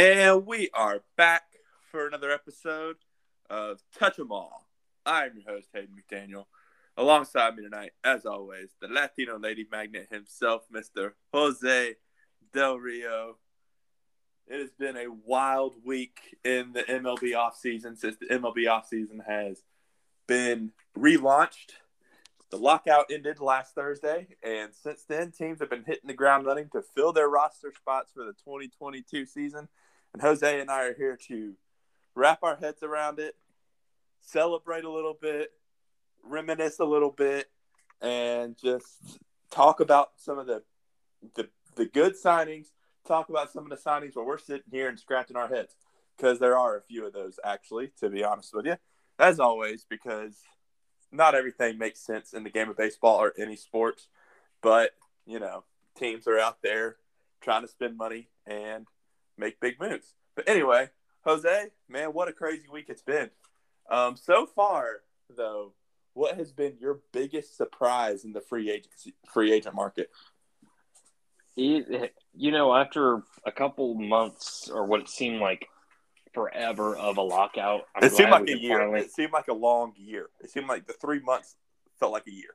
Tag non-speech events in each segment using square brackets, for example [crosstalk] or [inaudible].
And we are back for another episode of Touch 'em All. I'm your host, Hayden McDaniel. Alongside me tonight, as always, the Latino lady magnet himself, Mr. Jose Del Rio. It has been a wild week in the MLB offseason since the MLB offseason has been relaunched. The lockout ended last Thursday, and since then, teams have been hitting the ground running to fill their roster spots for the 2022 season. And Jose and I are here to wrap our heads around it, celebrate a little bit, reminisce a little bit, and just talk about some of the the, the good signings. Talk about some of the signings where we're sitting here and scratching our heads because there are a few of those actually. To be honest with you, as always, because not everything makes sense in the game of baseball or any sports, but you know, teams are out there trying to spend money and make big moves. But anyway, Jose, man, what a crazy week it's been. Um, so far, though, what has been your biggest surprise in the free agency free agent market? It, you know, after a couple months or what it seemed like forever of a lockout, I'm it seemed like a year. Finally... It seemed like a long year. It seemed like the three months felt like a year.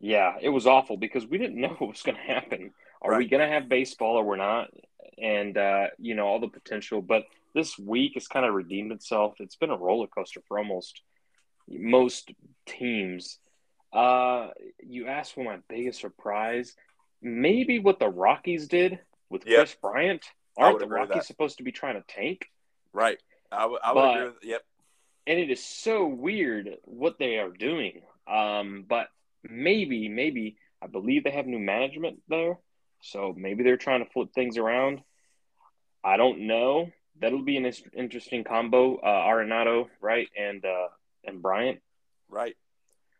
Yeah, it was awful because we didn't [laughs] know what was going to happen. Are right. we going to have baseball or we're not? And uh, you know all the potential, but this week has kind of redeemed itself. It's been a roller coaster for almost most teams. Uh, you asked for my biggest surprise, maybe what the Rockies did with yep. Kris Bryant. Aren't the Rockies supposed to be trying to tank? Right. I, w- I would but, agree with Yep. And it is so weird what they are doing. Um, but maybe, maybe I believe they have new management there, so maybe they're trying to flip things around. I don't know. That'll be an interesting combo. Uh, Arenado, right, and uh, and Bryant, right?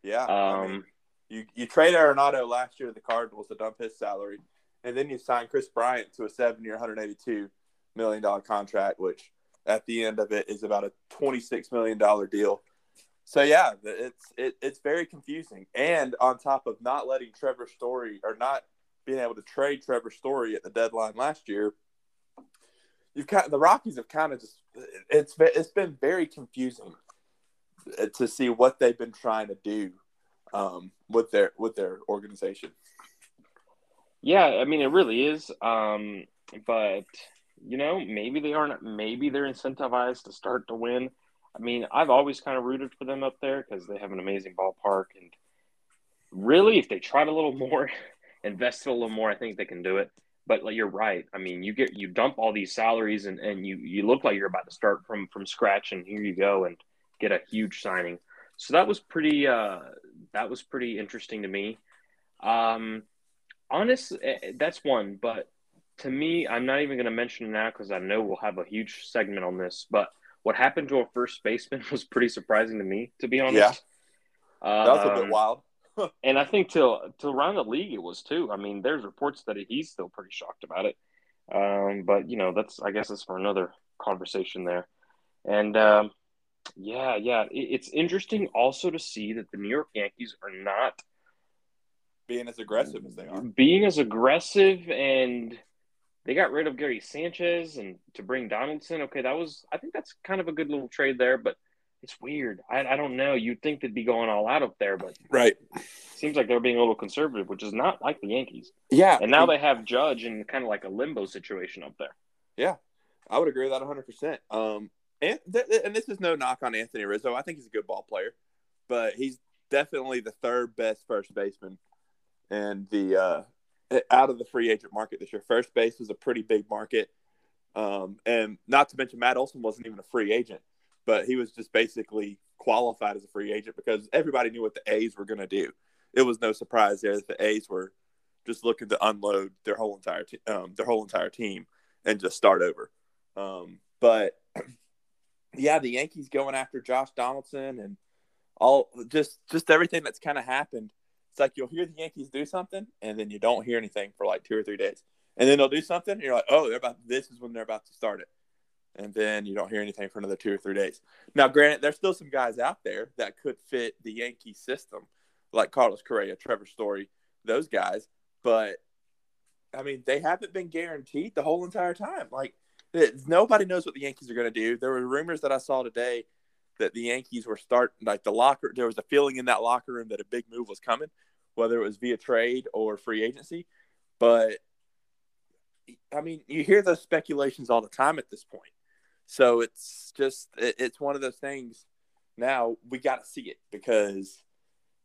Yeah. Um, I mean, you you trade Arenado last year to the Cardinals to dump his salary, and then you sign Kris Bryant to a seven-year, 182 million dollar contract, which at the end of it is about a 26 million dollar deal. So yeah, it's it, it's very confusing. And on top of not letting Trevor Story or not being able to trade Trevor Story at the deadline last year, you've kind the Rockies have kind of just it's it's been very confusing to see what they've been trying to do um, with their with their organization. Yeah, I mean it really is. Um, but you know, maybe they aren't. Maybe they're incentivized to start to win. I mean, I've always kind of rooted for them up there because they have an amazing ballpark, and really, if they tried a little [laughs] more, invest a little more, I think they can do it. But like, you're right. I mean, you get you dump all these salaries, and, and you you look like you're about to start from from scratch, and here you go, and get a huge signing. So that was pretty. Uh, that was pretty interesting to me. Um, honest, eh, eh, that's one. But to me, I'm not even going to mention it now because I know we'll have a huge segment on this. But what happened to a first baseman [laughs] was pretty surprising to me, to be honest. Yeah, that was a bit um, wild. And I think to to around the league it was too. I mean, there's reports that he's still pretty shocked about it. Um, but you know, that's I guess that's for another conversation there. And um, yeah, yeah, it, it's interesting also to see that the New York Yankees are not being as aggressive as they are. Being as aggressive and they got rid of Gary Sanchez and to bring Donaldson. Okay, that was I think that's kind of a good little trade there, but it's weird. I, I don't know. You'd think they'd be going all out up there, but right. Seems like they're being a little conservative, which is not like the Yankees. Yeah. And now they have Judge in kind of like a limbo situation up there. Yeah, I would agree with that 100. percent Um, and th- and this is no knock on Anthony Rizzo. I think he's a good ball player, but he's definitely the third best first baseman and the uh, out of the free agent market this year. First base was a pretty big market. Um, and not to mention, Matt Olson wasn't even a free agent, but he was just basically qualified as a free agent because everybody knew what the A's were going to do. It was no surprise there that the A's were just looking to unload their whole entire te- um, their whole entire team and just start over. Um, but [clears throat] yeah, the Yankees going after Josh Donaldson and all just just everything that's kind of happened it's like you'll hear the Yankees do something, and then you don't hear anything for like two or three days, and then they'll do something, and you're like, oh, they're about. This is when they're about to start it, and then you don't hear anything for another two or three days. Now, granted, there's still some guys out there that could fit the Yankee system, like Carlos Correa, Trevor Story, those guys, but I mean, they haven't been guaranteed the whole entire time. Like It, nobody knows what the Yankees are going to do. There were rumors that I saw today that the Yankees were starting like the locker. There was a feeling in that locker room that a big move was coming, whether it was via trade or free agency. But I mean, you hear those speculations all the time at this point. So it's just it, it's one of those things. Now we got to see it because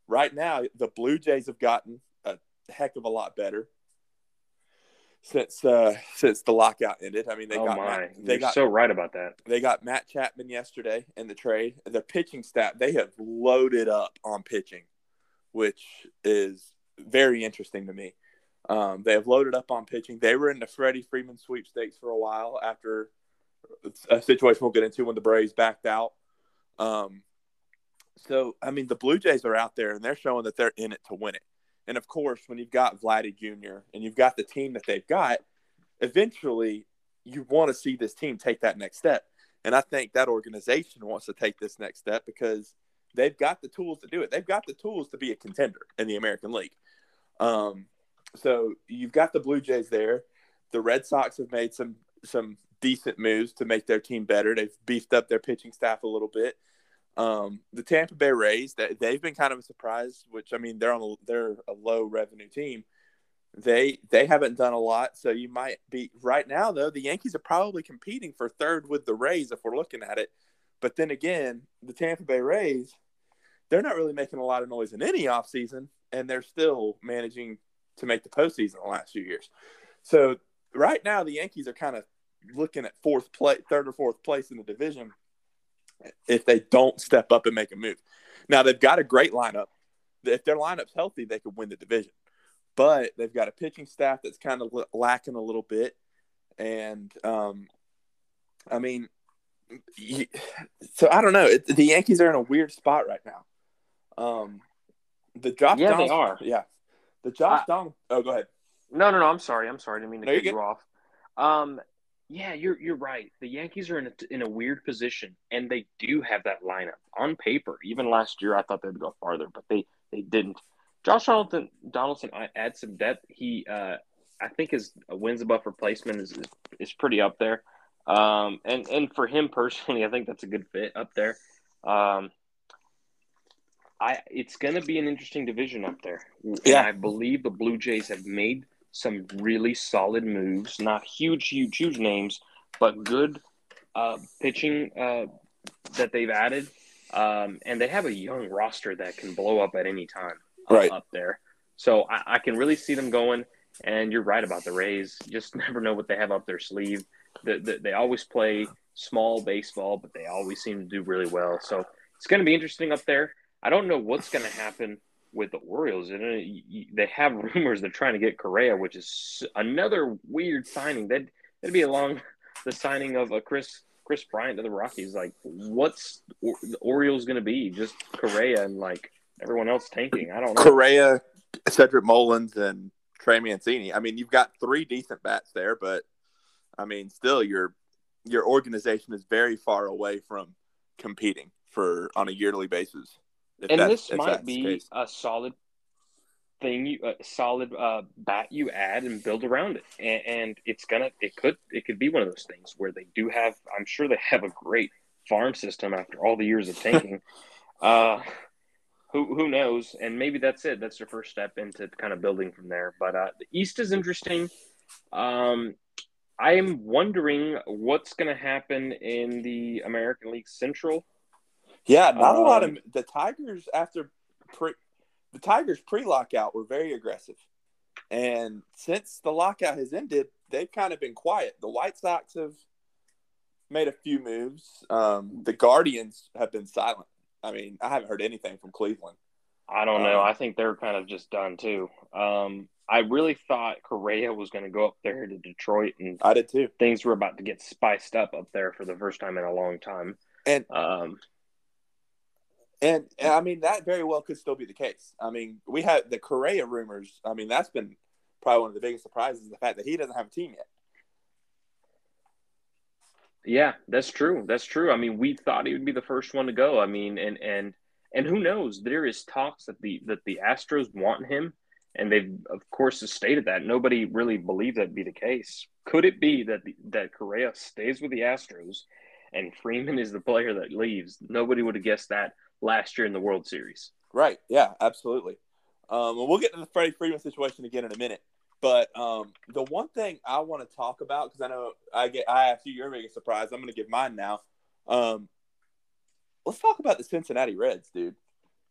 right now the Blue Jays have gotten a heck of a lot better since uh since the lockout ended. I mean, they oh got my, Matt, they You're got so right about that. they got Matt Chapman yesterday in the trade. The pitching staff they have loaded up on pitching, which is very interesting to me. Um, they have loaded up on pitching. They were in the Freddie Freeman sweepstakes for a while after a situation we'll get into when the Braves backed out. Um, so I mean, the Blue Jays are out there and they're showing that they're in it to win it. And of course, when you've got Vladdy Jr. and you've got the team that they've got, eventually you want to see this team take that next step. And I think that organization wants to take this next step because they've got the tools to do it. They've got the tools to be a contender in the American League. Um, so you've got the Blue Jays there. The Red Sox have made some some decent moves to make their team better. They've beefed up their pitching staff a little bit. Um, the Tampa Bay Rays, that they've been kind of a surprise. Which I mean, they're on a, they're a low revenue team. They they haven't done a lot, so you might be right now though. The Yankees are probably competing for third with the Rays if we're looking at it. But then again, the Tampa Bay Rays, they're not really making a lot of noise in any offseason, and they're still managing to make the postseason the last few years. So right now, the Yankees are kind of looking at fourth place, third or fourth place in the division if they don't step up and make a move. Now they've got a great lineup. If their lineup's healthy, they could win the division. But they've got a pitching staff that's kind of lacking a little bit, and um, I mean, so I don't know. It, the Yankees are in a weird spot right now. Um, the Josh Yeah, they are. Yeah, the Josh I- Donaldson. Oh, go ahead. No, no, no. I'm sorry. I'm sorry. I didn't mean to No, cut you off. Um, yeah, you're you're right. The Yankees are in a, in a weird position, and they do have that lineup on paper. Even last year, I thought they'd go farther, but they they didn't. Josh Donaldson, Donaldson adds some depth. He, uh, I think his wins above replacement is, is is pretty up there. Um, and and for him personally, [laughs] I think that's a good fit up there. Um, I it's going to be an interesting division up there. And Yeah. I believe the Blue Jays have made some really solid moves. Not huge, huge, huge names, but good uh, pitching uh, that they've added. Um, and they have a young roster that can blow up at any time uh, Right. up there. So I, I can really see them going. And you're right about the Rays. You just [laughs] never know what they have up their sleeve. The, the, they always play small baseball, but they always seem to do really well. So it's going to be interesting up there. I don't know what's going to happen with the Orioles. And uh, they have [laughs] rumors they're trying to get Correa, which is another weird signing. That that'd be along [laughs] the signing of a Kris Kris Bryant to the Rockies. Like, what's the Orioles going to be? Just Correa and like everyone else tanking. I don't know. Correa, Cedric Mullins, and Trey Mancini. I mean, you've got three decent bats there, but I mean, still, your your organization is very far away from competing for on a yearly basis. And this might be a solid thing you a solid uh, bat you add and build around it. And, and it's gonna it could it could be one of those things where they do have i'm sure they have a great farm system after all the years of tanking. [laughs] Uh who who knows? And maybe that's it. That's their first step into kind of building from there. But uh the east is interesting. Um i am wondering what's going to happen in the american league central Yeah, not a lot of Um, the Tigers after pre, the Tigers pre lockout were very aggressive, and since the lockout has ended, they've kind of been quiet. The White Sox have made a few moves. Um, the Guardians have been silent. I mean, I haven't heard anything from Cleveland. I don't know. Um, I think they're kind of just done too. Um, I really thought Correa was going to go up there to Detroit, and I did too. things were about to get spiced up up there for the first time in a long time. And Um, And, and I mean that very well could still be the case. I mean, we had the Correa rumors. I mean, that's been probably one of the biggest surprises the fact that he doesn't have a team yet. yeah, that's true. That's true. I mean, we thought he would be the first one to go. I mean, and and and who knows? There is talks that the that the Astros want him, and they've of course stated that nobody really believed that'd be the case. Could it be that that Correa stays with the Astros and Freeman is the player that leaves? Nobody would have guessed that last year in the World Series. Right. Yeah. Absolutely. Um, we'll get to the Freddie Freeman situation again in a minute. But um, the one thing I want to talk about because I know I get I asked you your biggest surprise. I'm going to give mine now. Um, let's talk about the Cincinnati Reds, dude.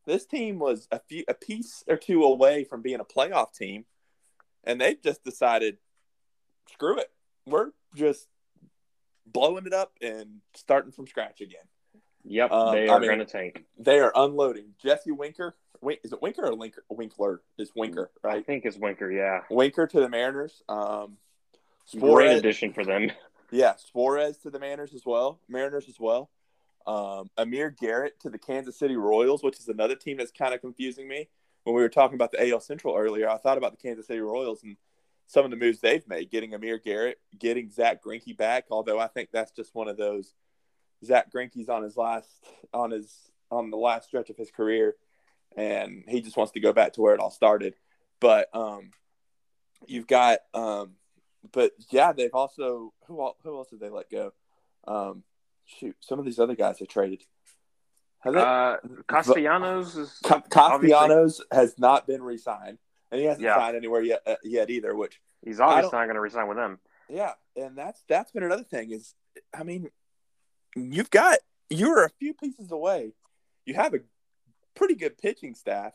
This team was a few a piece or two away from being a playoff team, and they've just decided, screw it, we're just blowing it up and starting from scratch again. Yep, um, they are I mean, going to tank. They are unloading. Jesse Winker, is it Winker or Linker? Winkler? Is Winker right? I think it's Winker. Yeah, Winker to the Mariners. Um, Great addition for them. [laughs] Yeah, Suarez to the Mariners as well. Mariners as well. Um, Amir Garrett to the Kansas City Royals, which is another team that's kind of confusing me. When we were talking about the AL Central earlier, I thought about the Kansas City Royals and some of the moves they've made, getting Amir Garrett, getting Zack Greinke back. Although I think that's just one of those Zack Greinke's on his last on his on the last stretch of his career, and he just wants to go back to where it all started. But um, you've got um, but yeah, they've also who who else did they let go? Um, shoot, some of these other guys they traded. They, uh, Castellanos is Castellanos has not been re-signed, and he hasn't yeah. signed anywhere yet uh, yet either. Which he's obviously not going to resign with them. Yeah, and that's that's been another thing. Is I mean, you've got you're a few pieces away. You have a pretty good pitching staff,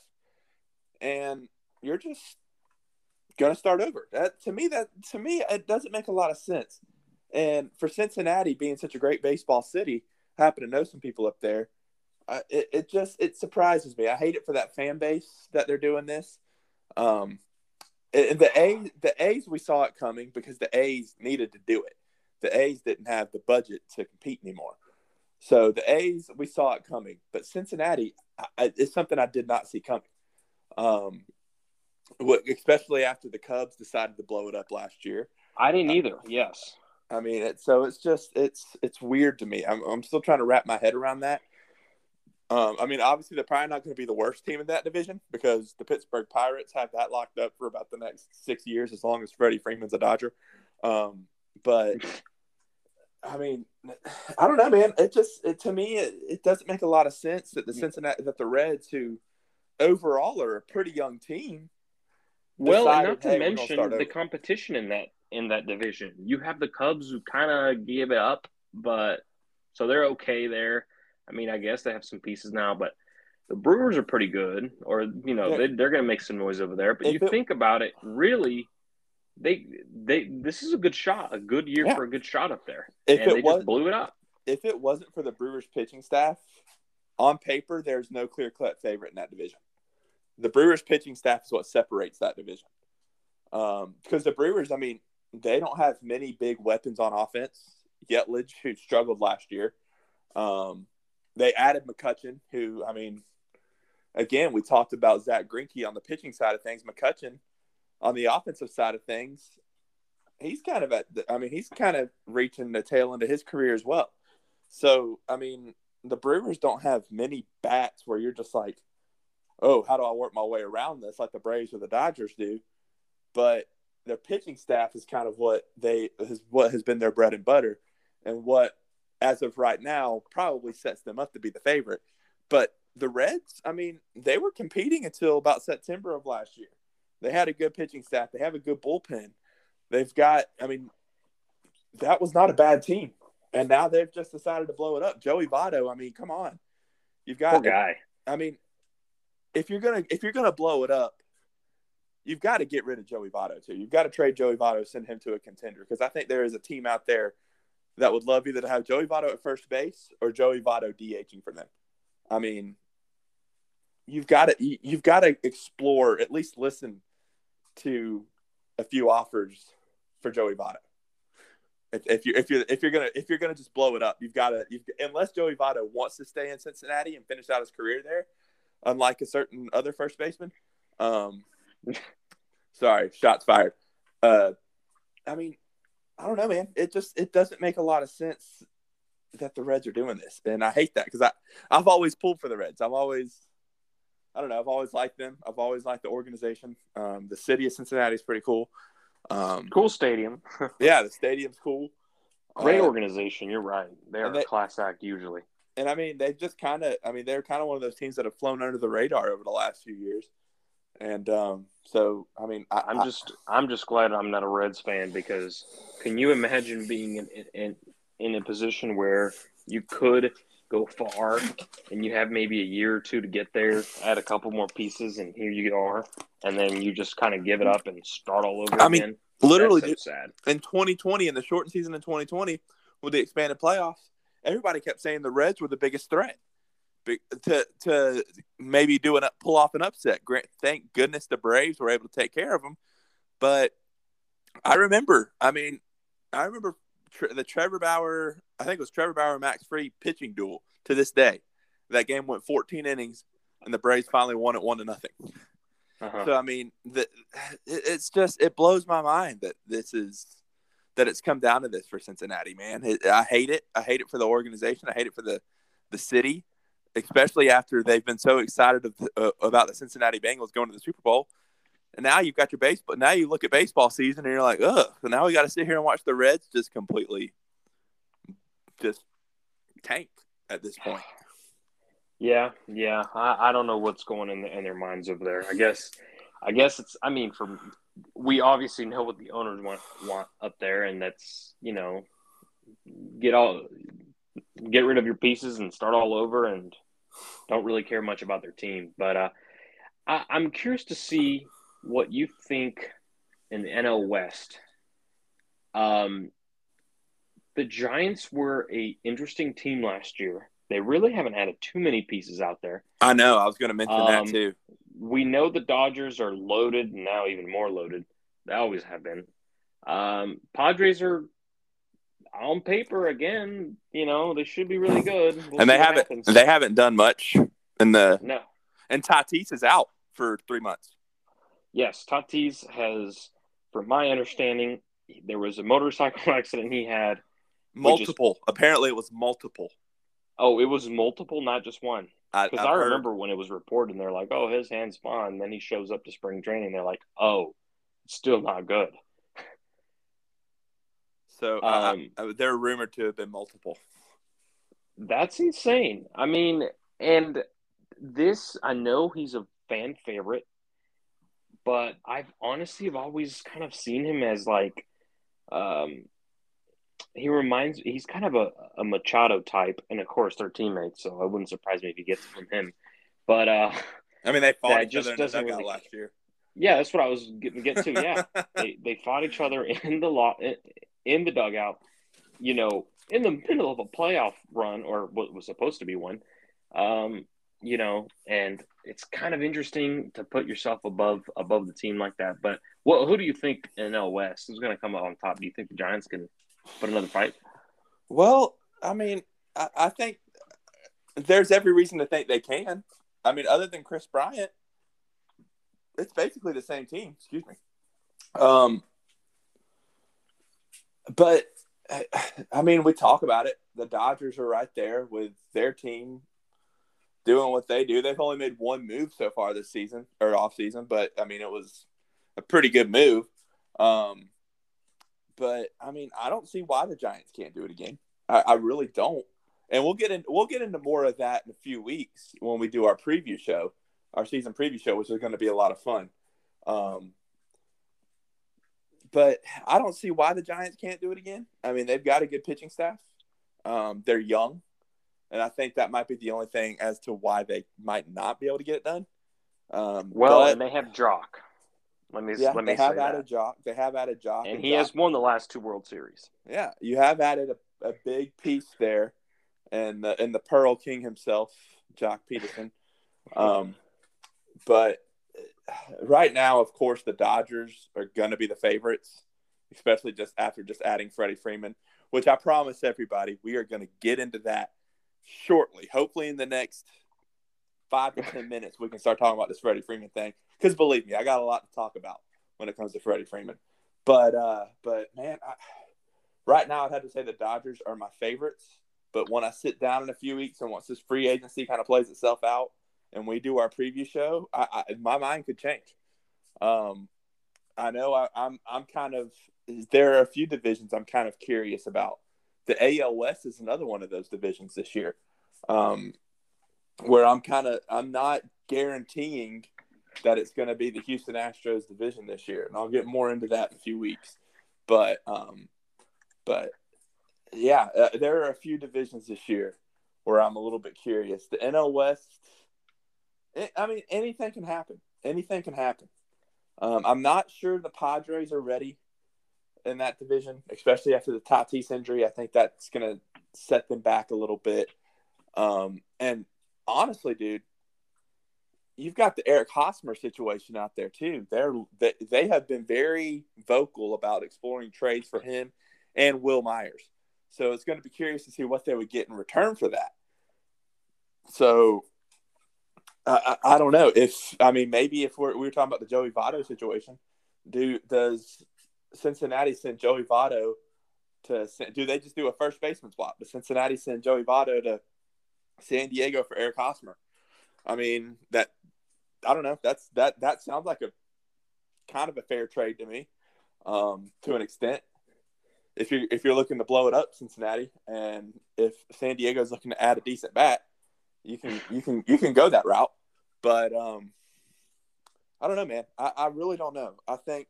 and you're just to start over. That to me, that to me, it doesn't make a lot of sense. And for Cincinnati being such a great baseball city, I happen to know some people up there. Uh, it, it just it surprises me. I hate it for that fan base that they're doing this. Um, and the A the A's we saw it coming because the A's needed to do it. The A's didn't have the budget to compete anymore. So the A's we saw it coming, but Cincinnati I, it's something I did not see coming. Um, especially after the Cubs decided to blow it up last year. I didn't either. yes. I mean, it, so it's just it's it's weird to me. I'm I'm still trying to wrap my head around that. Um, I mean, obviously they're probably not going to be the worst team in that division because the Pittsburgh Pirates have that locked up for about the next six years, as long as Freddie Freeman's a Dodger. Um, but [laughs] I mean, I don't know, man. It just it, to me it, it doesn't make a lot of sense that the mm. Cincinnati that the Reds, who overall are a pretty young team, well, and not to hey, mention the competition in that in that division. You have the Cubs who kind of gave it up, but so they're okay there. I mean, I guess they have some pieces now, but the Brewers are pretty good, or you know, yeah. they, they're going to make some noise over there. But if you it, think about it, really, they they this is a good shot, a good year yeah. for a good shot up there, if and it they was, just blew it up. If it wasn't for the Brewers pitching staff, on paper, there's no clear cut favorite in that division the Brewers pitching staff is what separates that division. Um, because the Brewers, I mean, they don't have many big weapons on offense. Yelich, who struggled last year. Um, they added McCutchen, who, I mean, again, we talked about Zack Greinke on the pitching side of things. McCutchen on the offensive side of things, he's kind of at, the, I mean, he's kind of reaching the tail end of his career as well. So, I mean, the Brewers don't have many bats where you're just like, oh, how do I work my way around this like the Braves or the Dodgers do? But their pitching staff is kind of what they is what has been their bread and butter, and what as of right now probably sets them up to be the favorite. But the Reds, I mean, they were competing until about September of last year. They had a good pitching staff. They have a good bullpen. They've got, I mean, that was not a bad team. And now they've just decided to blow it up. Joey Votto, I mean, come on. You've got Poor guy. I mean, if you're gonna if you're gonna blow it up, you've got to get rid of Joey Votto too. You've got to trade Joey Votto, send him to a contender because I think there is a team out there that would love either to have Joey Votto at first base or Joey Votto DHing for them. I mean, you've got to you've got to explore at least listen to a few offers for Joey Votto. If, if you're if you're if you're gonna if you're gonna just blow it up, you've got to unless Joey Votto wants to stay in Cincinnati and finish out his career there unlike a certain other first baseman. Um, [laughs] sorry, shots fired. Uh, I mean, I don't know, man. It just it doesn't make a lot of sense that the Reds are doing this, and I hate that because I I've always pulled for the Reds. I've always I don't know. I've always liked them. I've always liked the organization. Um, the city of Cincinnati is pretty cool. Um, Cool stadium. [laughs] Yeah, the stadium's cool. Great Uh, organization. You're right. They are they- a class act usually. and I mean, they've just kind of, I mean, they're kind of one of those teams that have flown under the radar over the last few years. And um, so, I mean, I, I'm I- just I'm just glad I'm not a Reds fan because can you imagine being in in, in a position where you could go far and you have maybe a year or two to get there, add a couple more pieces, and here you are, and then you just kind of give it up and start all over I mean, literally so sad. in 2020, in the shortened season in 2020, with the expanded playoffs, everybody kept saying the Reds were the biggest threat to to maybe do an pull off an upset. Grant, thank goodness the Braves were able to take care of them. But I remember, I mean, I remember the Trevor Bauer, I think it was Trevor Bauer and Max Fried pitching duel to this day. That game went 14 innings, and the Braves finally won it one to nothing. Uh-huh. So I mean, the, it, it's just it blows my mind that this is that it's come down to this for Cincinnati, man. It, I hate it. I hate it for the organization. I hate it for the the city, especially after they've been so excited of, uh, about the Cincinnati Bengals going to the Super Bowl. And now you've got your baseball. Now you look at baseball season and you're like, ugh. So now we got to sit here and watch the Reds just completely, just tank at this point. Yeah, yeah. I, I don't know what's going in, in their minds over there. I guess, I guess it's. I mean, from we obviously know what the owners want want up there, and that's you know, get all get rid of your pieces and start all over, and don't really care much about their team. But uh, I, I'm curious to see what you think in the NL West. Um, the Giants were a interesting team last year. They really haven't added too many pieces out there. I know. I was going to mention Um, that too. We know the Dodgers are loaded, now even more loaded. They always have been. Um, Padres are on paper again. You know they should be really good, We'll and they haven't. happens. They haven't done much. in the no. and Tatis is out for three months. Yes, Tatis has, from my understanding, there was a motorcycle [laughs] accident he had. Which is- Multiple. Apparently, it was multiple. Oh, it was multiple, not just one. Because I heard- remember when it was reported, and they're like, "Oh, his hand's fine." Then he shows up to spring training. They're like, "Oh, still not good." [laughs] So Um, I- they're rumored to have been multiple. That's insane. I mean, and this, I know he's a fan favorite, but I've honestly have always kind of seen him as like, um, he reminds he's kind of a, a Machado type, and of course they're teammates, so it wouldn't surprise me if he gets it from him. But uh, I mean, they fought each other in the doesn't really- last year. yeah, that's what I was getting get to. Yeah, [laughs] they they fought each other in the lot in the dugout. You know, in the middle of a playoff run or what was supposed to be one. Um, you know, and it's kind of interesting to put yourself above above the team like that. But what who do you think in L West who's going to come out on top? Do you think the Giants can put another fight? Well, I mean, I, I think there's every reason to think they can. I mean, other than Kris Bryant, it's basically the same team. Excuse me. Um, but [sighs] I mean, we talk about it. The Dodgers are right there with their team doing what they do. They've only made one move so far this season or off season, but I mean, it was a pretty good move. Um, but I mean, I don't see why the Giants can't do it again. I, I really don't. And we'll get in. We'll get into more of that in a few weeks when we do our preview show, our season preview show, which is going to be a lot of fun. Um, but I don't see why the Giants can't do it again. I mean, they've got a good pitching staff. Um, they're young, and I think that might be the only thing as to why they might not be able to get it done. Um, Well, but, and they have Joc. Let me yeah, let me they have added that. Joc. They have added Joc, And he Joc- has won the last two World Series. Yeah, you have added a, a big piece there, and the and the Pearl King himself, Joc Pederson. Um, but right now, of course, the Dodgers are going to be the favorites, especially just after just adding Freddie Freeman, which I promise everybody we are going to get into that shortly. Hopefully, in the next five to ten minutes, we can start talking about this Freddie Freeman thing. Because believe me, I got a lot to talk about when it comes to Freddie Freeman. But uh, but man, I, right now I'd have to say the Dodgers are my favorites. But when I sit down in a few weeks and once this free agency kind of plays itself out, and we do our preview show, I, I, my mind could change. Um, I know I, I'm I'm kind of there are a few divisions I'm kind of curious about. The AL West is another one of those divisions this year, um, where I'm kind of I'm not guaranteeing that it's going to be the Houston Astros division this year, and I'll get more into that in a few weeks. But um, but yeah, uh, there are a few divisions this year where I'm a little bit curious. The NL West, it, eh, I mean, anything can happen. Anything can happen. Um, I'm not sure the Padres are ready in that division, especially after the Tatis injury. I think that's going to set them back a little bit. Um, and honestly, dude, you've got the Eric Hosmer situation out there too. They're they, they have been very vocal about exploring trades for him and Wil Myers. So it's going to be curious to see what they would get in return for that. So I, I, don't know if I mean maybe if we're we were talking about the Joey Votto situation, do does Cincinnati sent Joey Votto to do they just do a first baseman swap? But Cincinnati sent Joey Votto to San Diego for Eric Hosmer? I mean that I don't know. That's that that sounds like a kind of a fair trade to me, um, to an extent. If you're if you're looking to blow it up, Cincinnati, and if San Diego's looking to add a decent bat, you can you can you can go that route. But um, I don't know, man. I, I really don't know. I think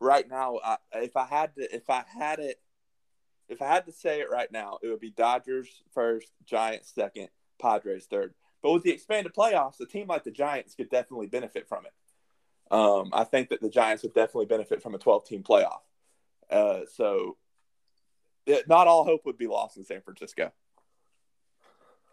right now, I, if I had to, if I had it, if I had to say it right now, it would be Dodgers first, Giants second, Padres third. But with the expanded playoffs, a team like the Giants could definitely benefit from it. Um, I think that the Giants would definitely benefit from a 12 team playoff. Uh, so it, not all hope would be lost in San Francisco.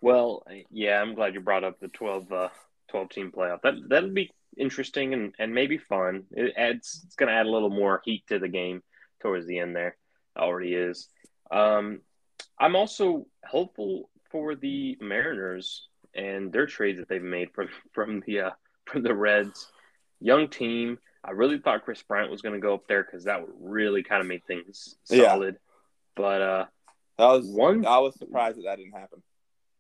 Well, yeah, I'm glad you brought up the 12, uh, 12 team playoff. That that'd be interesting and, and maybe fun. It adds it's going to add a little more heat to the game towards the end. There it already is. Um, I'm also hopeful for the Mariners and their trades that they've made from [laughs] from the uh, from the Reds. Young team. I really thought Kris Bryant was going to go up there because that would really kind of make things solid. Yeah. But uh, that was one. I was surprised that that didn't happen.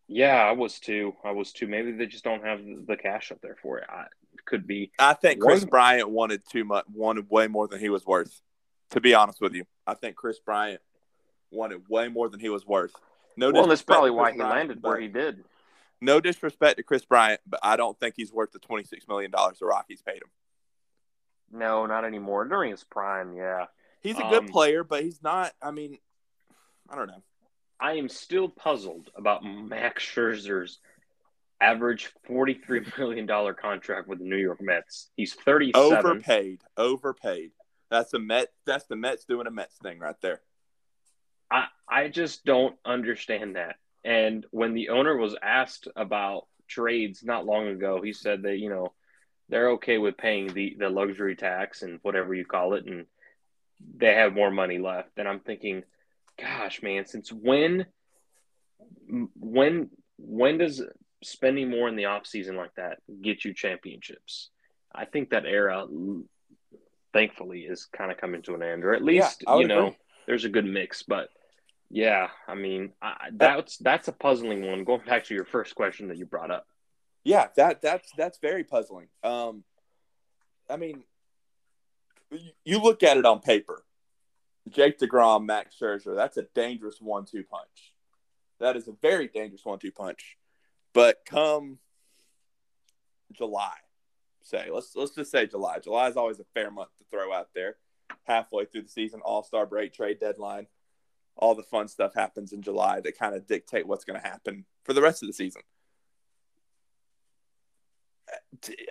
Yeah, I was too. I was too. Maybe they just don't have the cash up there for it. I, it could be. I think Kris one... Bryant wanted too much. Wanted way more than he was worth. To be honest with you, I think Kris Bryant wanted way more than he was worth. No, well, that's probably why he landed where he did. No disrespect to Kris Bryant, but I don't think he's worth the twenty six million dollars the Rockies paid him. No, not anymore. During his prime, yeah. He's a good um, player, but he's not. I mean, I don't know. I am still puzzled about Max Scherzer's average $43 million contract with the New York Mets. He's 37. Overpaid. Overpaid. That's the Met that's the Mets doing a Mets thing right there. I I just don't understand that. And when the owner was asked about trades not long ago, he said that, you know, they're okay with paying the, the luxury tax and whatever you call it, and they have more money left. And I'm thinking – gosh, man, since when when when does spending more in the off season like that get you championships? I think that era thankfully is kind of coming to an end or at least yeah, you know agree. there's a good mix but yeah i mean I, that's that's a puzzling one going back to your first question that you brought up yeah that that's that's very puzzling um i mean you look at it on paper Jake DeGrom, Max Scherzer, that's a dangerous one two punch. That is a very dangerous one two punch. But come July, say, let's let's just say July. July is always a fair month to throw out there. Halfway through the season, all star break, trade deadline, all the fun stuff happens in July that kind of dictate what's going to happen for the rest of the season.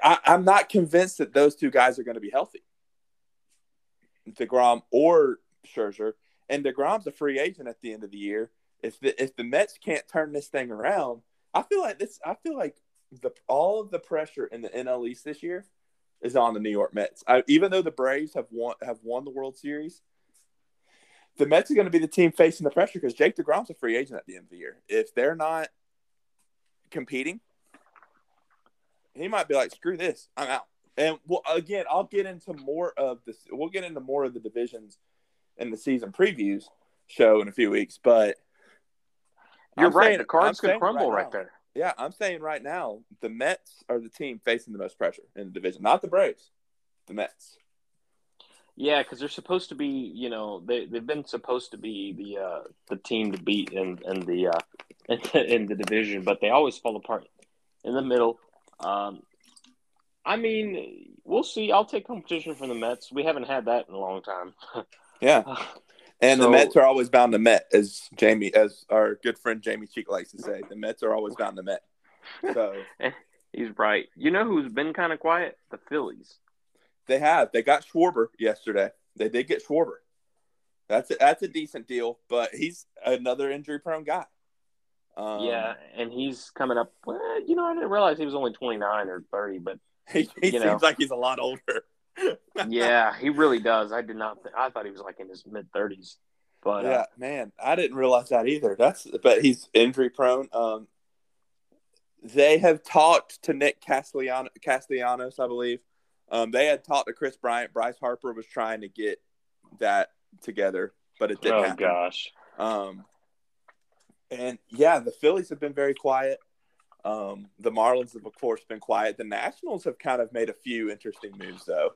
I, I'm not convinced that those two guys are going to be healthy. DeGrom or Scherzer, and Degrom's a free agent at the end of the year. If the if the Mets can't turn this thing around, I feel like this. I feel like the all of the pressure in the NL East this year is on the New York Mets. I, even though the Braves have won have won the World Series, the Mets are going to be the team facing the pressure because Jake Degrom's a free agent at the end of the year. If they're not competing, he might be like, "Screw this, I'm out." And well, again, I'll get into more of this. We'll get into more of the divisions in the season previews show in a few weeks. But you're I'm right. Saying, the cards could crumble right, right there. Yeah, I'm saying right now the Mets are the team facing the most pressure in the division, not the Braves. The Mets. Yeah, because they're supposed to be, you know, they they've been supposed to be the uh, the team to beat in in the uh, in, [laughs] the, in the division, but they always fall apart in the middle. Um, I mean, we'll see. I'll take competition from the Mets. We haven't had that in a long time. [laughs] Yeah, and So- the Mets are always bound to Met, as Jamie, as our good friend Jamie Cheek likes to say. The Mets are always bound to Met. So [laughs] He's right. You know who's been kind of quiet? The Phillies. they have they got Schwarber yesterday. They did get Schwarber. That's a, that's a decent deal, but he's another injury prone guy. Um, yeah, and he's coming up. Well, you know, I didn't realize he was only twenty nine or thirty, but [laughs] he, he seems know. like he's a lot older. Yeah, he really does. I did not. Th- I thought he was like in his mid thirties, but yeah, uh, man, I didn't realize that either. That's but he's injury prone. Um, they have talked to Nick Castellano, Castellanos, I believe. Um, they had talked to Kris Bryant. Bryce Harper was trying to get that together, but it didn't oh happen. gosh, Um, and yeah, the Phillies have been very quiet. Um, the Marlins have, of course, been quiet. The Nationals have kind of made a few interesting moves, though.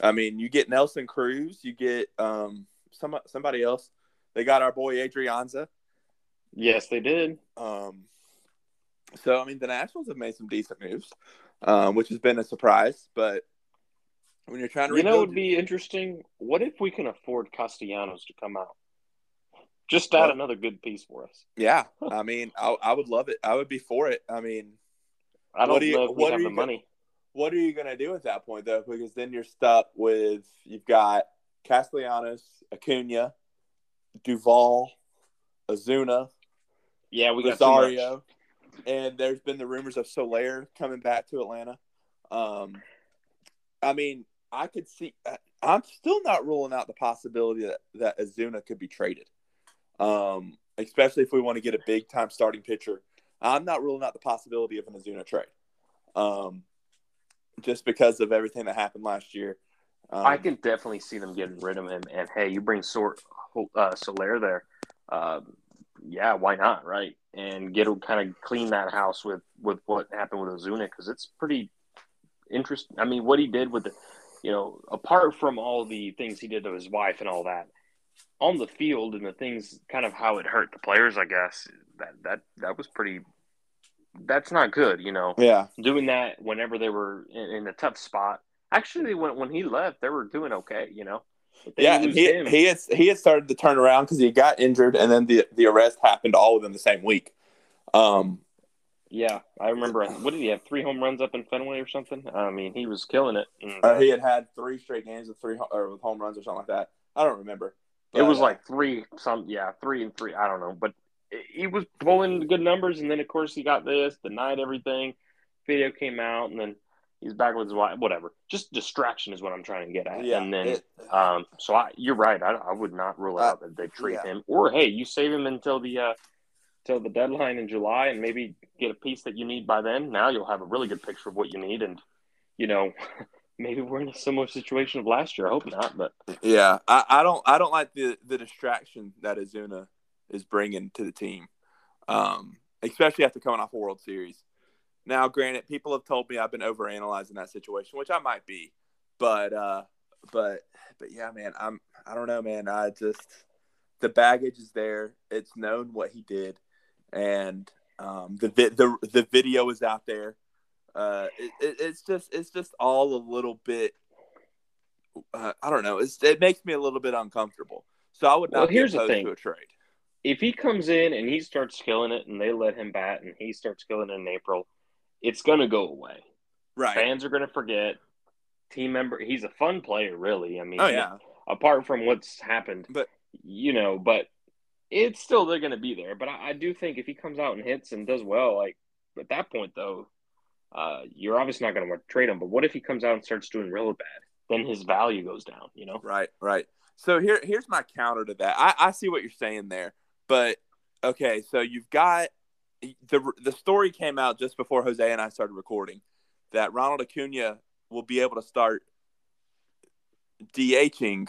I mean, you get Nelson Cruz, you get um, some somebody else. They got our boy Adrianza. yes, they did. Um, so I mean, the Nationals have made some decent moves, um, which has been a surprise. But when you're trying to You know, it would be interesting. What if we can afford Castellanos to come out? Just add Well- another good piece for us. yeah, I mean, I, I would love it. I would be for it. I mean, I don't What do you- know if we what have the you money. What are you going to do at that point though? Because then you're stuck with you've got Castellanos, Acuna, Duvall, Ozuna, Yeah, we. Rosario, and there's been the rumors of Soler coming back to Atlanta. Um, I mean, I could see. I'm still not ruling out the possibility that that Ozuna could be traded, um, especially if we want to get a big time starting pitcher. I'm not ruling out the possibility of an Ozuna trade, um, just because of everything that happened last year. Um, I can definitely see them getting rid of him. And hey, you bring Sor- uh, Soler there. Um, yeah, why not, right? And get him kind of clean that house with with what happened with Ozuna because it's pretty interesting. I mean, what he did with the, you know, apart from all the things he did to his wife and all that, on the field and the things, kind of how it hurt the players. I guess that that that was pretty. That's not good, you know yeah, doing that whenever they were in, in a tough spot. Actually, when when he left, they were doing okay. You know. Yeah, and he him. he has he had started to turn around because he got injured, and then the the arrest happened all within the same week. Um, yeah, I remember. What did he have? Three home runs up in Fenway or something. I mean, he was killing it. And, uh, he had had three straight games with three or with home runs or something like that. I don't remember. it was uh, like three, some yeah, three and three. I don't know, but he was pulling good numbers, and then of course he got this, denied everything. Video came out, and then he's back with his wife. Whatever, just distraction is what I'm trying to get at. yeah, and then it- Um, so I, you're right. I, I would not rule Uh, out that they trade yeah. him, or hey, you save him until the uh, till the deadline in July, and maybe get a piece that you need by then. Now you'll have a really good picture of what you need, and you know, [laughs] maybe we're in a similar situation of last year. I hope not, but yeah, I, I don't I don't like the the distraction that Ozuna is bringing to the team, um, especially after coming off a World Series. Now, granted, people have told me I've been overanalyzing that situation, which I might be, but uh, but but yeah, man, I'm I don't know, man. I just the baggage is there. It's known what he did, and um, the vi- the the video is out there. Uh, it, it, it's just it's just all a little bit. Uh, I don't know. It's, it makes me a little bit uncomfortable. So I would not Well, here's the thing. to a trade. If he comes in and he starts killing it, and they let him bat, and he starts killing it in April, it's gonna go away. Right. Fans are gonna forget. Team member, he's a fun player, really. I mean, Oh yeah. apart from what's happened. But- you know, but it's still they're going to be there. But I, I do think if he comes out and hits and does well, like at that point though, uh, you're obviously not going to want to trade him. But what if he comes out and starts doing real bad? Then his value goes down. You know. Right, right. So here, here's my counter to that. I, I see what you're saying there, but okay. So you've got the the story came out just before Jose and I started recording that Ronald Acuna will be able to start DHing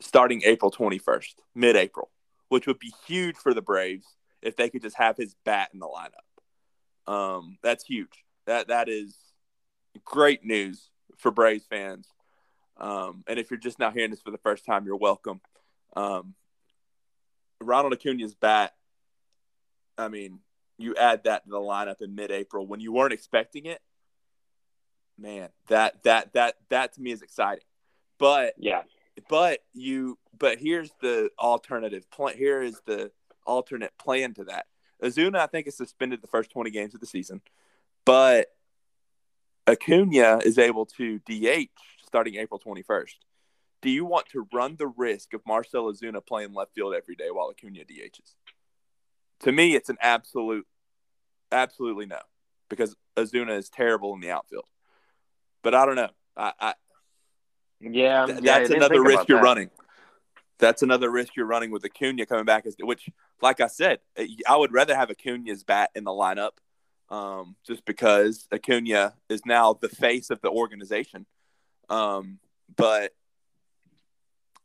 starting April 21st, mid-April, which would be huge for the Braves if they could just have his bat in the lineup. Um, that's huge. That that is great news for Braves fans. Um, and if you're just now hearing this for the first time, you're welcome. Um, Ronald Acuna's bat. I mean, you add that to the lineup in mid-April when you weren't expecting it. Man, that that that that to me is exciting. But yeah, but you but here's the alternative plan. Here is the alternate plan to that. Ozuna, I think, is suspended the first 20 games of the season, but Acuna is able to DH starting April 21st. Do you want to run the risk of Marcel Ozuna playing left field every day while Acuna DHs? To me, it's an absolute, absolutely no, because Ozuna is terrible in the outfield. But I don't know. I, I yeah, th- yeah, that's another risk you're that. running. That's another risk you're running with Acuna coming back. As which, like I said, I would rather have Acuna's bat in the lineup, um, just because Acuna is now the face of the organization. Um, but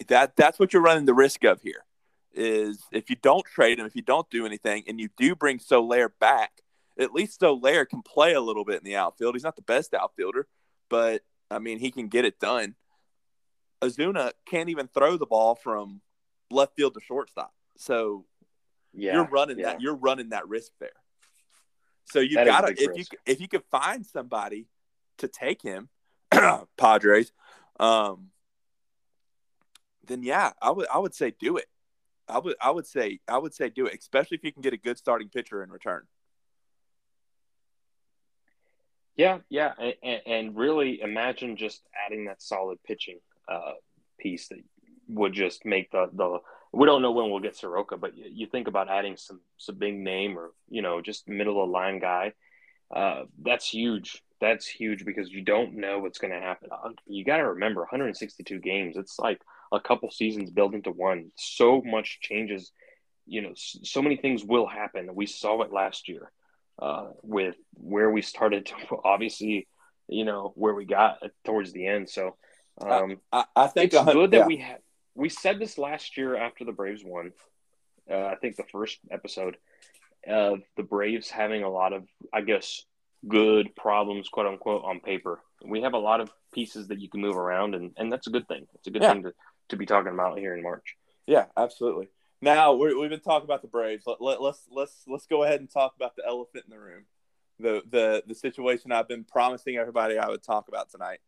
that that's what you're running the risk of here is if you don't trade him, if you don't do anything, and you do bring Soler back, at least Soler can play a little bit in the outfield. He's not the best outfielder, but I mean he can get it done. Ozuna can't even throw the ball from left field to shortstop. So yeah, you're running yeah. that you're running that risk there. So you got to if risk. you if you could find somebody to take him, [clears throat] Padres, um, then yeah, I would I would say do it. I would I would say I would say do it, especially if you can get a good starting pitcher in return. Yeah, yeah, and, and really imagine just adding that solid pitching uh, piece that would just make the the. We don't know when we'll get Soroka, but you, you think about adding some some big name or you know just middle of line guy. Uh, that's huge. That's huge because you don't know what's going to happen. Uh, you got to remember 162 games. It's like a couple seasons built into one. So much changes. You know, so many things will happen. We saw it last year uh, with where we started. To, [laughs] obviously, you know where we got towards the end. So um, I, I, think it's good that yeah. we had. We said this last year after the Braves won. Uh, I think the first episode of the Braves having a lot of, I guess, good problems, quote unquote, on paper. We have a lot of pieces that you can move around, and, and that's a good thing. It's a good yeah. thing to, to be talking about here in March. Yeah, absolutely. Now we have been talking about the Braves. Let, let, let's let's let's go ahead and talk about the elephant in the room, the the the situation I've been promising everybody I would talk about tonight.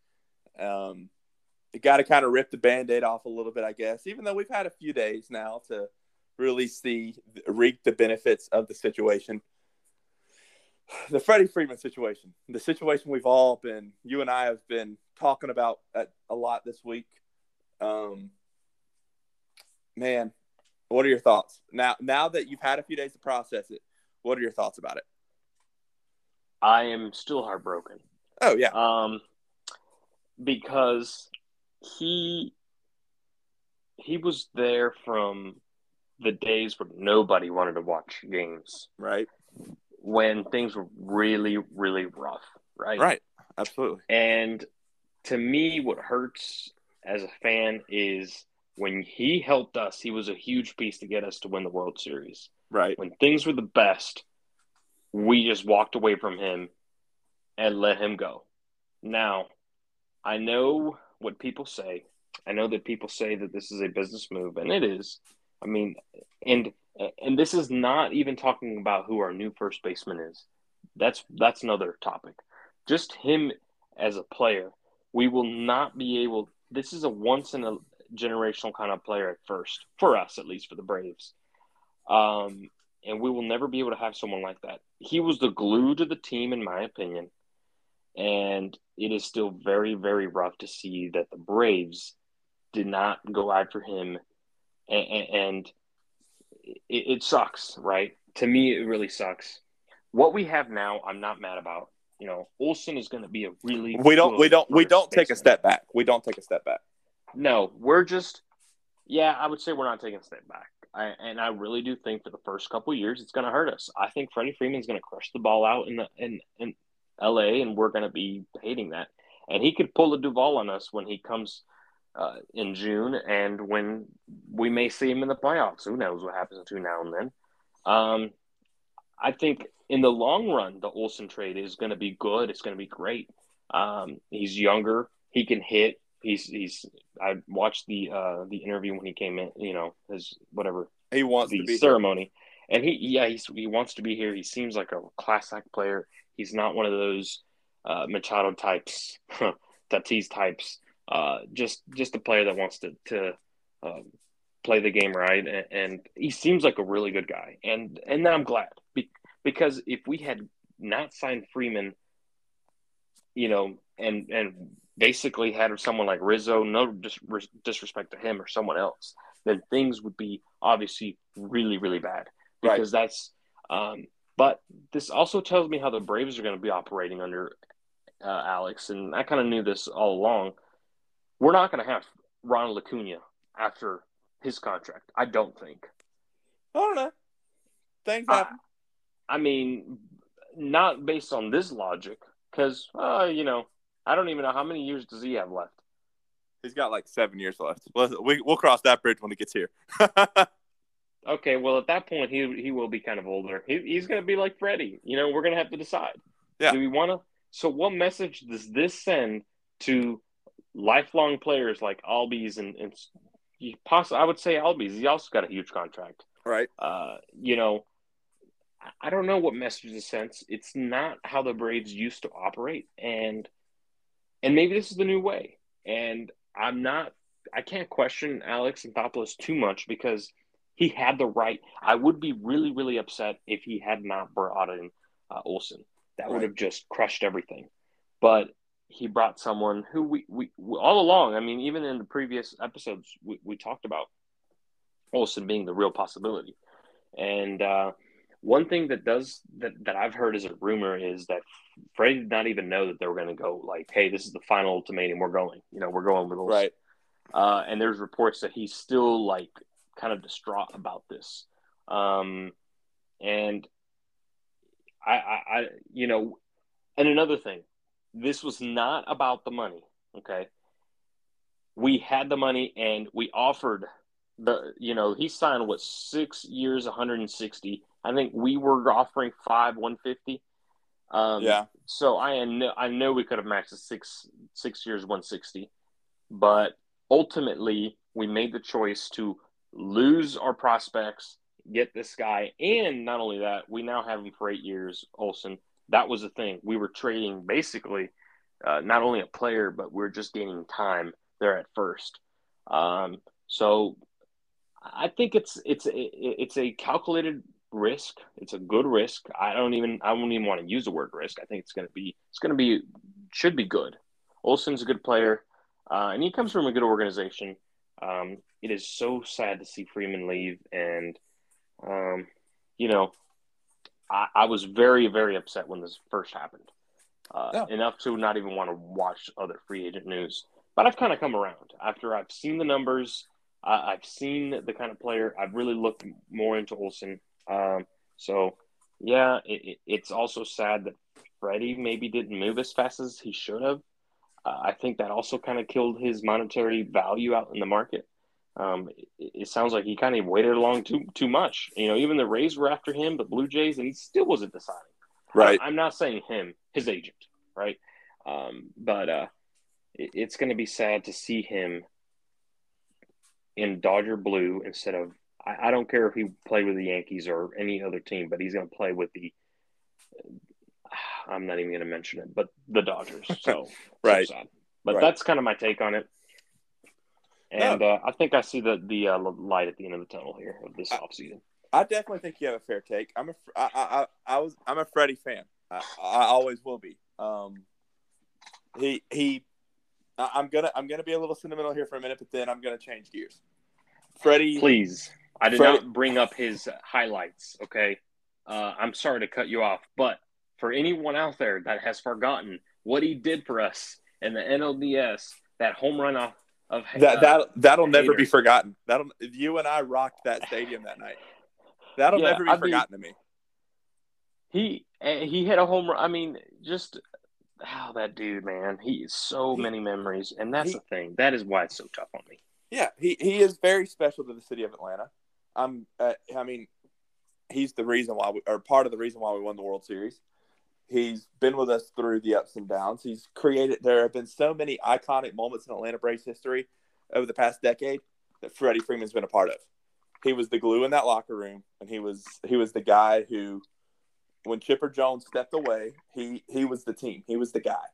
Um, got to kind of rip the band-aid off a little bit, I guess. Even though we've had a few days now to really see reap the benefits of the situation the Freddie Freeman situation, the situation we've all been, you and I have been talking about a lot this week. Um, man, what are your thoughts now? Now that you've had a few days to process it, what are your thoughts about it? I am still heartbroken. Oh yeah. Um, because he he was there from the days where nobody wanted to watch games. Right when things were really, really rough, right? Right. Absolutely. And to me, what hurts as a fan is when he helped us, he was a huge piece to get us to win the World Series. Right. When things were the best, we just walked away from him and let him go. Now, I know what people say. I know that people say that this is a business move, and it is. I mean, and and this is not even talking about who our new first baseman is. That's that's another topic. Just him as a player, we will not be able. This is a once in a generational kind of player at first, for us at least, for the Braves. Um, and we will never be able to have someone like that. He was the glue to the team, in my opinion. And it is still very, very rough to see that the Braves did not go after him and, and it, it sucks, right? To me, it really sucks. What we have now, I'm not mad about. You know, Olson is going to be a really we don't we don't we don't take a step back. We don't take a step back. No, we're just yeah. I would say we're not taking a step back. I, and I really do think for the first couple years it's going to hurt us. I think Freddie Freeman's going to crush the ball out in the in in L.A. and we're going to be hating that. And he could pull a Duvall on us when he comes uh, in June, and when we may see him in the playoffs. Who knows what happens between now and then? Um, I think in the long run, the Olson trade is going to be good. It's going to be great. Um, he's younger. He can hit. He's he's. I watched the uh, the interview when he came in. You know, his whatever He wants the to be ceremony, and he yeah he's, he wants to be here. He seems like a class act player. He's not one of those uh, Machado types, [laughs] Tatis types. Uh, just just a player that wants to to um, play the game right, and, and he seems like a really good guy. And and I'm glad because if we had not signed Freeman, you know, and and basically had someone like Rizzo, no dis- disrespect to him or someone else, then things would be obviously really really bad Right. because that's. Um, but this also tells me how the Braves are going to be operating under uh, Alex, and I kind of knew this all along. We're not going to have Ronald Acuna after his contract. I don't think. I don't know. Things happen. I mean, not based on this logic, because uh, you know, I don't even know how many years does he have left. He's got like seven years left. Let's- We, we'll cross that bridge when it gets here. [laughs] Okay, well at that point he he will be kind of older. He, he's going to be like Freddie. You know, we're going to have to decide. Yeah. Do we want to? So, what message does this send to lifelong players like Albies and and you poss- I would say Albies. He also got a huge contract. right. Uh, you know, I- don't know what message this sends. It's not how the Braves used to operate, and and maybe this is the new way. And I'm not. I can't question Alex Anthopoulos too much because he had the right. I would be really, really upset if he had not brought in uh, Olson. That would have just crushed everything. But he brought someone who we, we, we all along. I mean, even in the previous episodes, we, we talked about Olson being the real possibility. And uh, one thing that does that that I've heard as a rumor is that Freddie did not even know that they were going to go like, "Hey, this is the final ultimatum. We're going. You know, we're going with Olson." Right. Uh, and there's reports that he's still like kind of distraught about this. Um, and I, I, I, you know, and another thing, this was not about the money. Okay. We had the money and we offered the, you know, he signed what six years, 160. I think we were offering five, 150. Um, Yeah. so I know I know we could have maxed the six six years 160, but ultimately we made the choice to lose our prospects, get this guy, and not only that, we now have him for eight years. Olson, that was the thing. We were trading basically uh, not only a player, but we are just gaining time there at first. Um, so I think it's it's it's a calculated risk. It's a good risk. I don't even I don't even want to use the word risk. I think it's going to be it's going to be should be good. Olson's a good player, uh, and he comes from a good organization. Um, it is so sad to see Freeman leave, and um, you know, I, I was very very upset when this first happened. Uh, Yeah. Enough to not even want to watch other free agent news. But I've kind of come around after I've seen the numbers. Uh, I've seen the kind of player. I've really looked more into Olson. Um, so, yeah, it, it, it's also sad that Freddie maybe didn't move as fast as he should have. Uh, I think that also kind of killed his monetary value out in the market. Um, it, it sounds like he kind of waited along too too much. You know, even the Rays were after him, the Blue Jays, and he still wasn't deciding. Right. I, am not saying him, his agent, right? Um, but uh, it, it's going to be sad to see him in Dodger blue instead of. I, I don't care if he played with the Yankees or any other team, but he's going to play with the. I'm not even going to mention it, but the Dodgers. So [laughs] Right. so. But Right. that's kind of my take on it. And uh, I think I see the the uh, light at the end of the tunnel here of this I- offseason. I definitely think you have a fair take. I'm a, I, I, I, I was, I'm a Freddie fan. I, I always will be. Um, he, he, I'm gonna, I'm gonna be a little sentimental here for a minute, but then I'm gonna change gears. Freddie, Please, I did Freddie- not bring up his highlights. Okay, uh, I'm sorry to cut you off, but for anyone out there that has forgotten what he did for us in the NLDS, that home run off of that, uh, that, that'll never hater. be forgotten. That'll, you and I rocked that stadium that night. That'll Yeah, never be I mean- forgotten to me. he eh, he hit a home run. I mean, just how that dude, man, he is so He- many memories, and that's he- the thing. That is why it's so tough on me. Yeah, he, he is very special to the city of Atlanta. I'm, uh, I mean, he's the reason why we or part of the reason why we won the World Series. He's been with us through the ups and downs. He's created. There have been so many iconic moments in Atlanta Braves history over the past decade that Freddie Freeman's been a part of. He was the glue in that locker room, and he was he was the guy who, when Chipper Jones stepped away, he he was the team. He was the guy,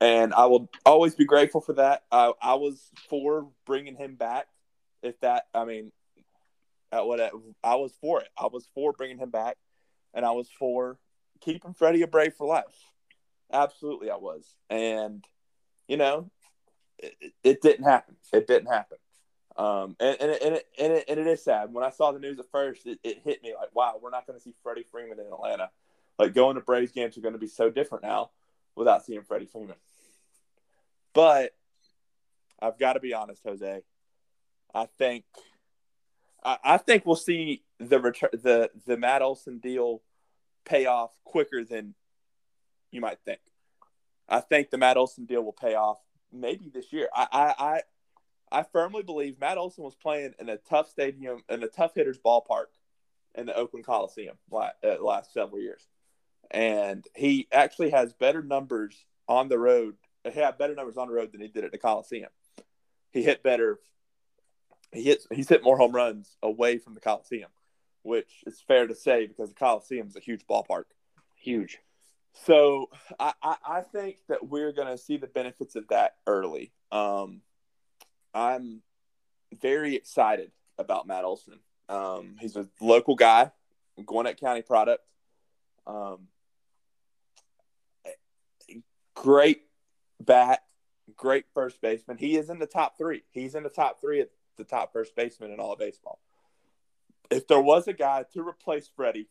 and I will always be grateful for that. I, I was for bringing him back. If that, I mean, at what I was for it. I was for bringing him back, and I was for keeping Freddie a Brave for life. Absolutely, I was. And you know, it, it didn't happen. It didn't happen. Um, and and it, and, it, and, it, and it is sad. When I saw the news at first, it, it hit me like, wow, we're not going to see Freddie Freeman in Atlanta. Like going to Braves games are going to be so different now without seeing Freddie Freeman. But I've got to be honest, Jose. I think I, I think we'll see the return the the Matt Olson deal pay off quicker than you might think. I think the Matt Olson deal will pay off maybe this year. I I I, firmly believe Matt Olson was playing in a tough stadium in a tough hitters ballpark in the Oakland Coliseum last, uh, last several years, and he actually has better numbers on the road. He had better numbers on the road than he did at the Coliseum. He hit better he hits he's hit more home runs away from the Coliseum, which is fair to say because the Coliseum is a huge ballpark. Huge. So I, I, I think that we're gonna see the benefits of that early. Um, I'm very excited about Matt Olson. Um, he's a local guy, Gwinnett County product. Um, great bat, great first baseman. He is in the top three. He's in the top three at the top first baseman in all of baseball. If there was a guy to replace Freddie,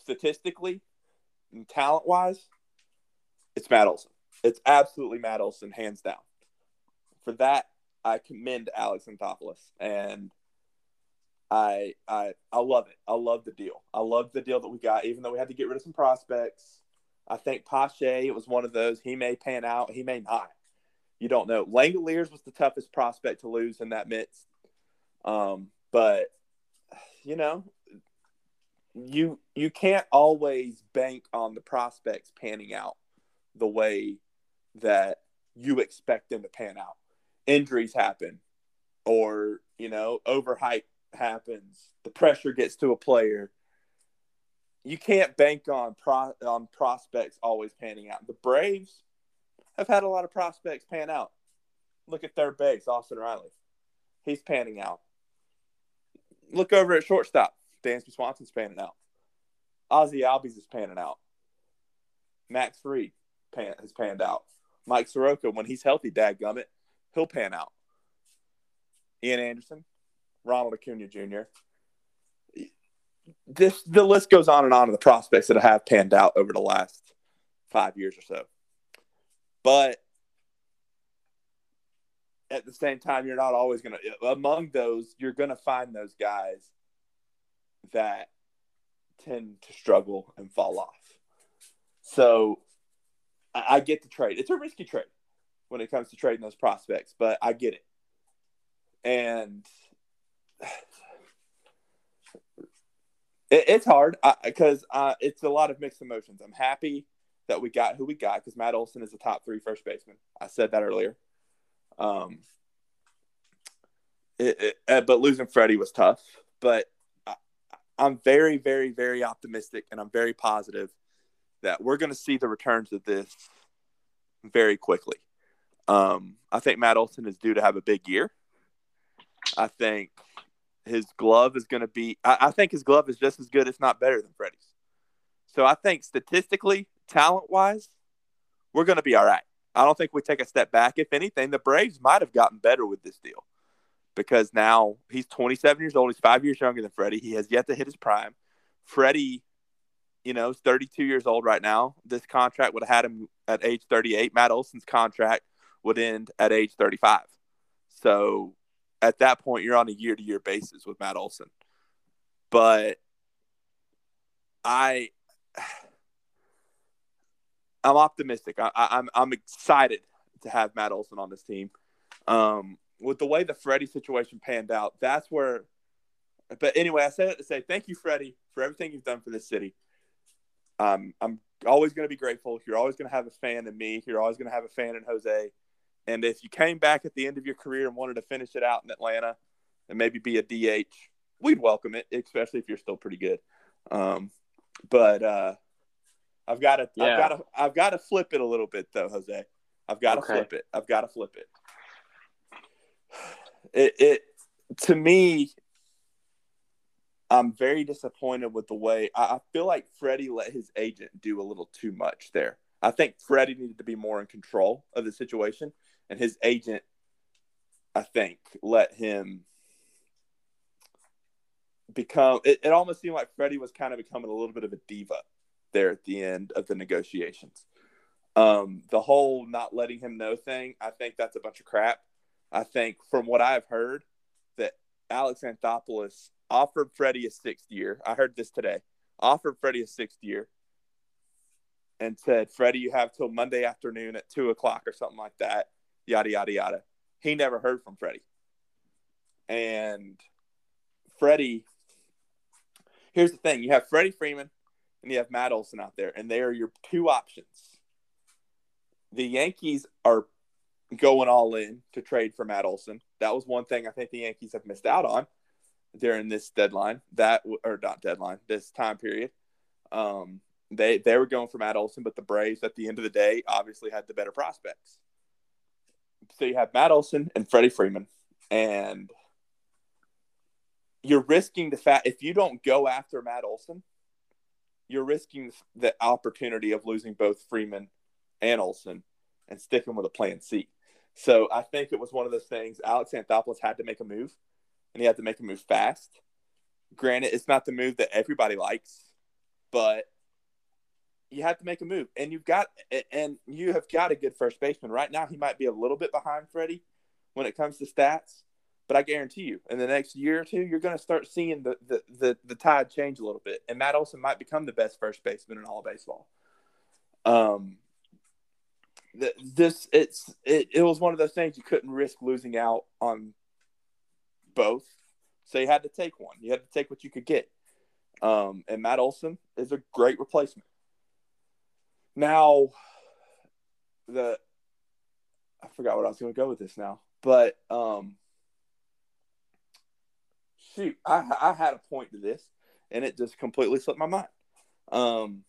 statistically and talent wise, it's Matt Olson. It's absolutely Matt Olson, hands down. For that, I commend Alex Anthopoulos, and I I I love it. I love the deal. I love the deal that we got, even though we had to get rid of some prospects. I think Pache it was one of those. He may pan out, he may not you don't know. Langeliers was the toughest prospect to lose in that midst. Um, but you know, you you can't always bank on the prospects panning out the way that you expect them to pan out. Injuries happen, or you know, overhype happens. The pressure gets to a player. You can't bank on pro on prospects always panning out. The Braves have had a lot of prospects pan out. Look at third base, Austin Riley. He's panning out. Look over at shortstop. Dansby Swanson's panning out. Ozzy Albies is panning out. Max Fried pan, has panned out. Mike Soroka, when he's healthy, Dad dadgummit, he'll pan out. Ian Anderson, Ronald Acuna Jr. This the list goes on and on of the prospects that have panned out over the last five years or so. But at the same time, you're not always going to, among those, you're going to find those guys that tend to struggle and fall off. So I, I get the trade. It's a risky trade when it comes to trading those prospects, but I get it. And it, it's hard because uh, it's a lot of mixed emotions. I'm happy that we got who we got because Matt Olson is a top three first baseman. I said that earlier. Um, it, it, uh, but losing Freddie was tough. But I, I'm very, very, very optimistic, and I'm very positive that we're going to see the returns of this very quickly. Um, I think Matt Olson is due to have a big year. I think his glove is going to be. I, I think his glove is just as good, if not better, than Freddie's. So I think statistically, talent wise, we're going to be all right. I don't think we take a step back. If anything, the Braves might have gotten better with this deal because now he's 27 years old. He's five years younger than Freddie. He has yet to hit his prime. Freddie, you know, is 32 years old right now. This contract would have had him at age 38. Matt Olson's contract would end at age 35. So at that point, you're on a year to year basis with Matt Olson. But I [sighs] I'm optimistic. I, am I'm, I'm excited to have Matt Olson on this team. Um, with the way the Freddie situation panned out, that's where but anyway, I said it to say thank you, Freddie, for everything you've done for this city. Um, I'm always going to be grateful. You're always going to have a fan in me. You're always going to have a fan in Jose. And if you came back at the end of your career and wanted to finish it out in Atlanta and maybe be a DH, we'd welcome it, especially if you're still pretty good. Um, but uh, I've got to, yeah. I've got to, I've got to flip it a little bit though, Jose. I've got to okay. flip it. I've got to flip it. It, it to me, I'm very disappointed with the way I, feel like Freddie let his agent do a little too much there. I think Freddie needed to be more in control of the situation, and his agent, I think, let him become. It, it almost seemed like Freddie was kind of becoming a little bit of a diva there at the end of the negotiations. Um, the whole not letting him know thing, I think that's a bunch of crap. I think from what I've heard, that Alex Anthopoulos offered Freddie a sixth year. I heard this today. Offered Freddie a sixth year and said, Freddie, you have till Monday afternoon at two o'clock or something like that. Yada, yada, yada. He never heard from Freddie. And Freddie, here's the thing you have Freddie Freeman and you have Matt Olson out there, and they are your two options. The Yankees are going all in to trade for Matt Olson. That was one thing I think the Yankees have missed out on during this deadline. That or not deadline, this time period. Um, they they were going for Matt Olson, but the Braves at the end of the day obviously had the better prospects. So you have Matt Olson and Freddie Freeman, and you're risking the fact if you don't go after Matt Olson, you're risking the opportunity of losing both Freeman and Olson and sticking with a plan C. So I think it was one of those things. Alex Anthopoulos had to make a move, and he had to make a move fast. Granted, it's not the move that everybody likes, but you have to make a move, and you've got and you have got a good first baseman. Right now. He might be a little bit behind Freddie when it comes to stats, but I guarantee you, in the next year or two, you're going to start seeing the, the the the tide change a little bit, and Matt Olson might become the best first baseman in all of baseball. Um, this it's it, it was one of those things you couldn't risk losing out on both. So you had to take one. You had to take what you could get. Um, and matt olson is a great replacement now the i forgot what i was going to go with this now but um shoot i i had a point to this and it just completely slipped my mind um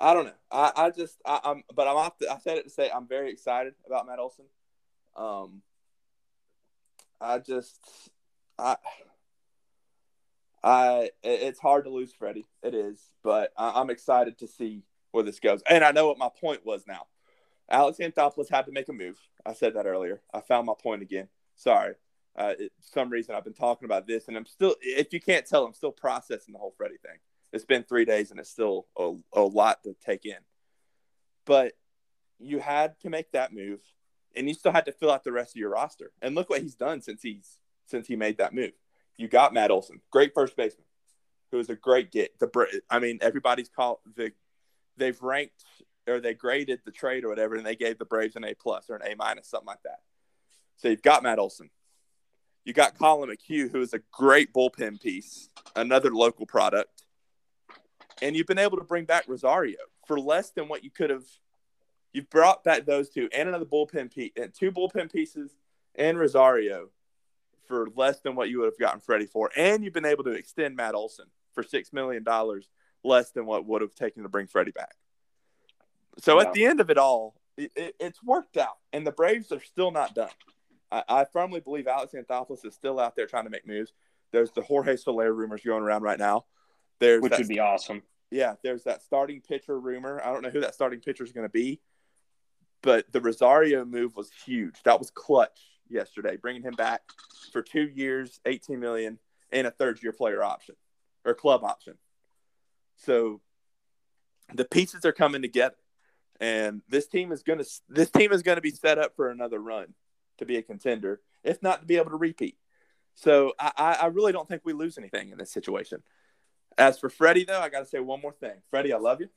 I don't know. I, I just I, am but I'm off. The, I said it to say I'm very excited about Matt Olson. Um, I just I I it's hard to lose Freddie. It is, but I, am excited to see where this goes. And I know what my point was now. Alex Anthopoulos had to make a move. I said that earlier. I found my point again. Sorry. Uh, it, some reason I've been talking about this, and I'm still. If you can't tell, I'm still processing the whole Freddie thing. It's been three days and it's still a, a lot to take in. But you had to make that move and you still had to fill out the rest of your roster. And look what he's done since he's since he made that move. You got Matt Olson, great first baseman, who is a great get. The I mean, everybody's called the they've ranked or they graded the trade or whatever, and they gave the Braves an A plus or an A minus, something like that. So you've got Matt Olson. You got Collin McHugh, who is a great bullpen piece, another local product and you've been able to bring back Rosario for less than what you could have. You've brought back those two and another bullpen piece, and two bullpen pieces and Rosario for less than what you would have gotten Freddie for, and you've been able to extend Matt Olson for six million dollars less than what would have taken to bring Freddie back. So at the end of it all, it, it, it's worked out, and the Braves are still not done. I, I firmly believe Alex Anthopoulos is still out there trying to make moves. There's the Jorge Soler rumors going around right now. There's which that, would be awesome. Yeah, there's that starting pitcher rumor. I don't know who that starting pitcher is going to be, but the Rosario move was huge. That was clutch yesterday, bringing him back for two years, 18 million, and a third year player option or club option. So the pieces are coming together, and this team is going to this team is going to be set up for another run to be a contender, if not to be able to repeat. So I, I really don't think we lose anything in this situation. As for Freddie, though, I got to say one more thing. Freddie, I love you.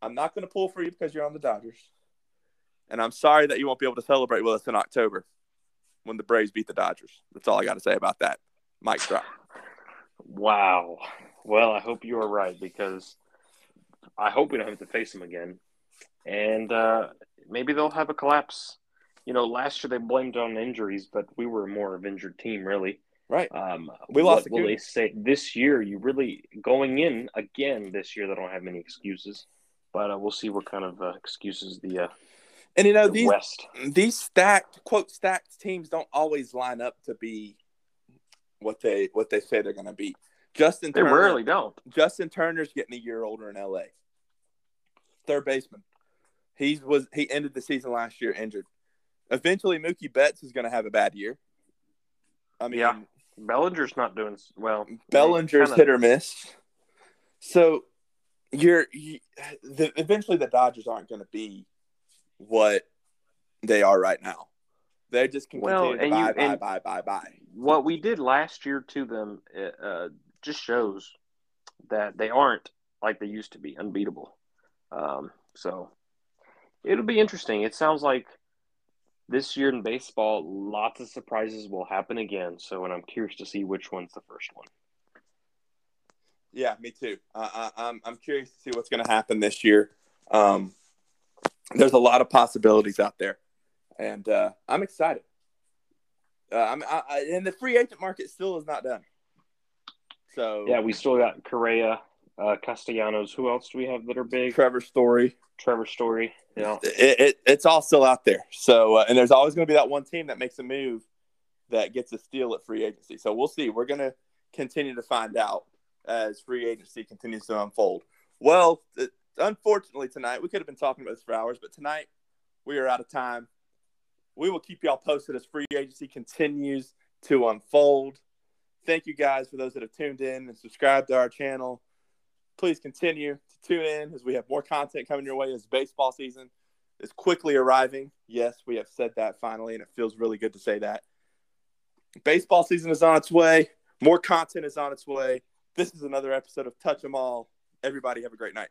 I'm not going to pull for you because you're on the Dodgers. And I'm sorry that you won't be able to celebrate with us in October when the Braves beat the Dodgers. That's all I got to say about that. Mic drop. Wow. Well, I hope you are right because I hope we don't have to face them again. And uh, maybe they'll have a collapse. You know, last year they blamed on injuries, but we were more of injured team, really. Right. Um, We lost What will the they say this year? You really going in again this year? They don't have many excuses, but uh, we'll see what kind of uh, excuses the, uh, And you know the these West. these stacked quote stacked teams don't always line up to be what they what they say they're going to be. Justin They Turner, rarely don't. Justin Turner's getting a year older in LA. Third baseman. He was he ended the season last year injured. Eventually Mookie Betts is going to have a bad year. I mean, Yeah. Bellinger's not doing well. Bellinger's Kinda- hit or miss. So you're you, the, eventually the Dodgers aren't going to be what they are right now. They just can Well, continue to and buy, you- buy, buy, buy, buy. what we did last year to them uh, uh, just shows that they aren't like they used to be unbeatable. Um, so it'll be interesting. It sounds like this year in baseball, lots of surprises will happen again. So, and I'm curious to see which one's the first one. Yeah, me too. Uh, I, I'm I'm curious to see what's going to happen this year. Um, there's a lot of possibilities out there, and uh, I'm excited. Uh, I'm I, I, and the free agent market still is not done. So Yeah, we still got Correa, uh, Castellanos. Who else do we have that are big? Trevor Story. Trevor Story. Yeah. it, it, it's all still out there. So, uh, and there's always going to be that one team that makes a move that gets a steal at free agency. So we'll see. We're going to continue to find out as free agency continues to unfold. Well, unfortunately, tonight we could have been talking about this for hours, but tonight we are out of time. We will keep y'all posted as free agency continues to unfold. Thank you guys for those that have tuned in and subscribed to our channel. Please continue to tune in as we have more content coming your way as baseball season is quickly arriving. Yes, we have said that finally, and it feels really good to say that. Baseball season is on its way. More content is on its way. This is another episode of Touch 'em All. Everybody have a great night.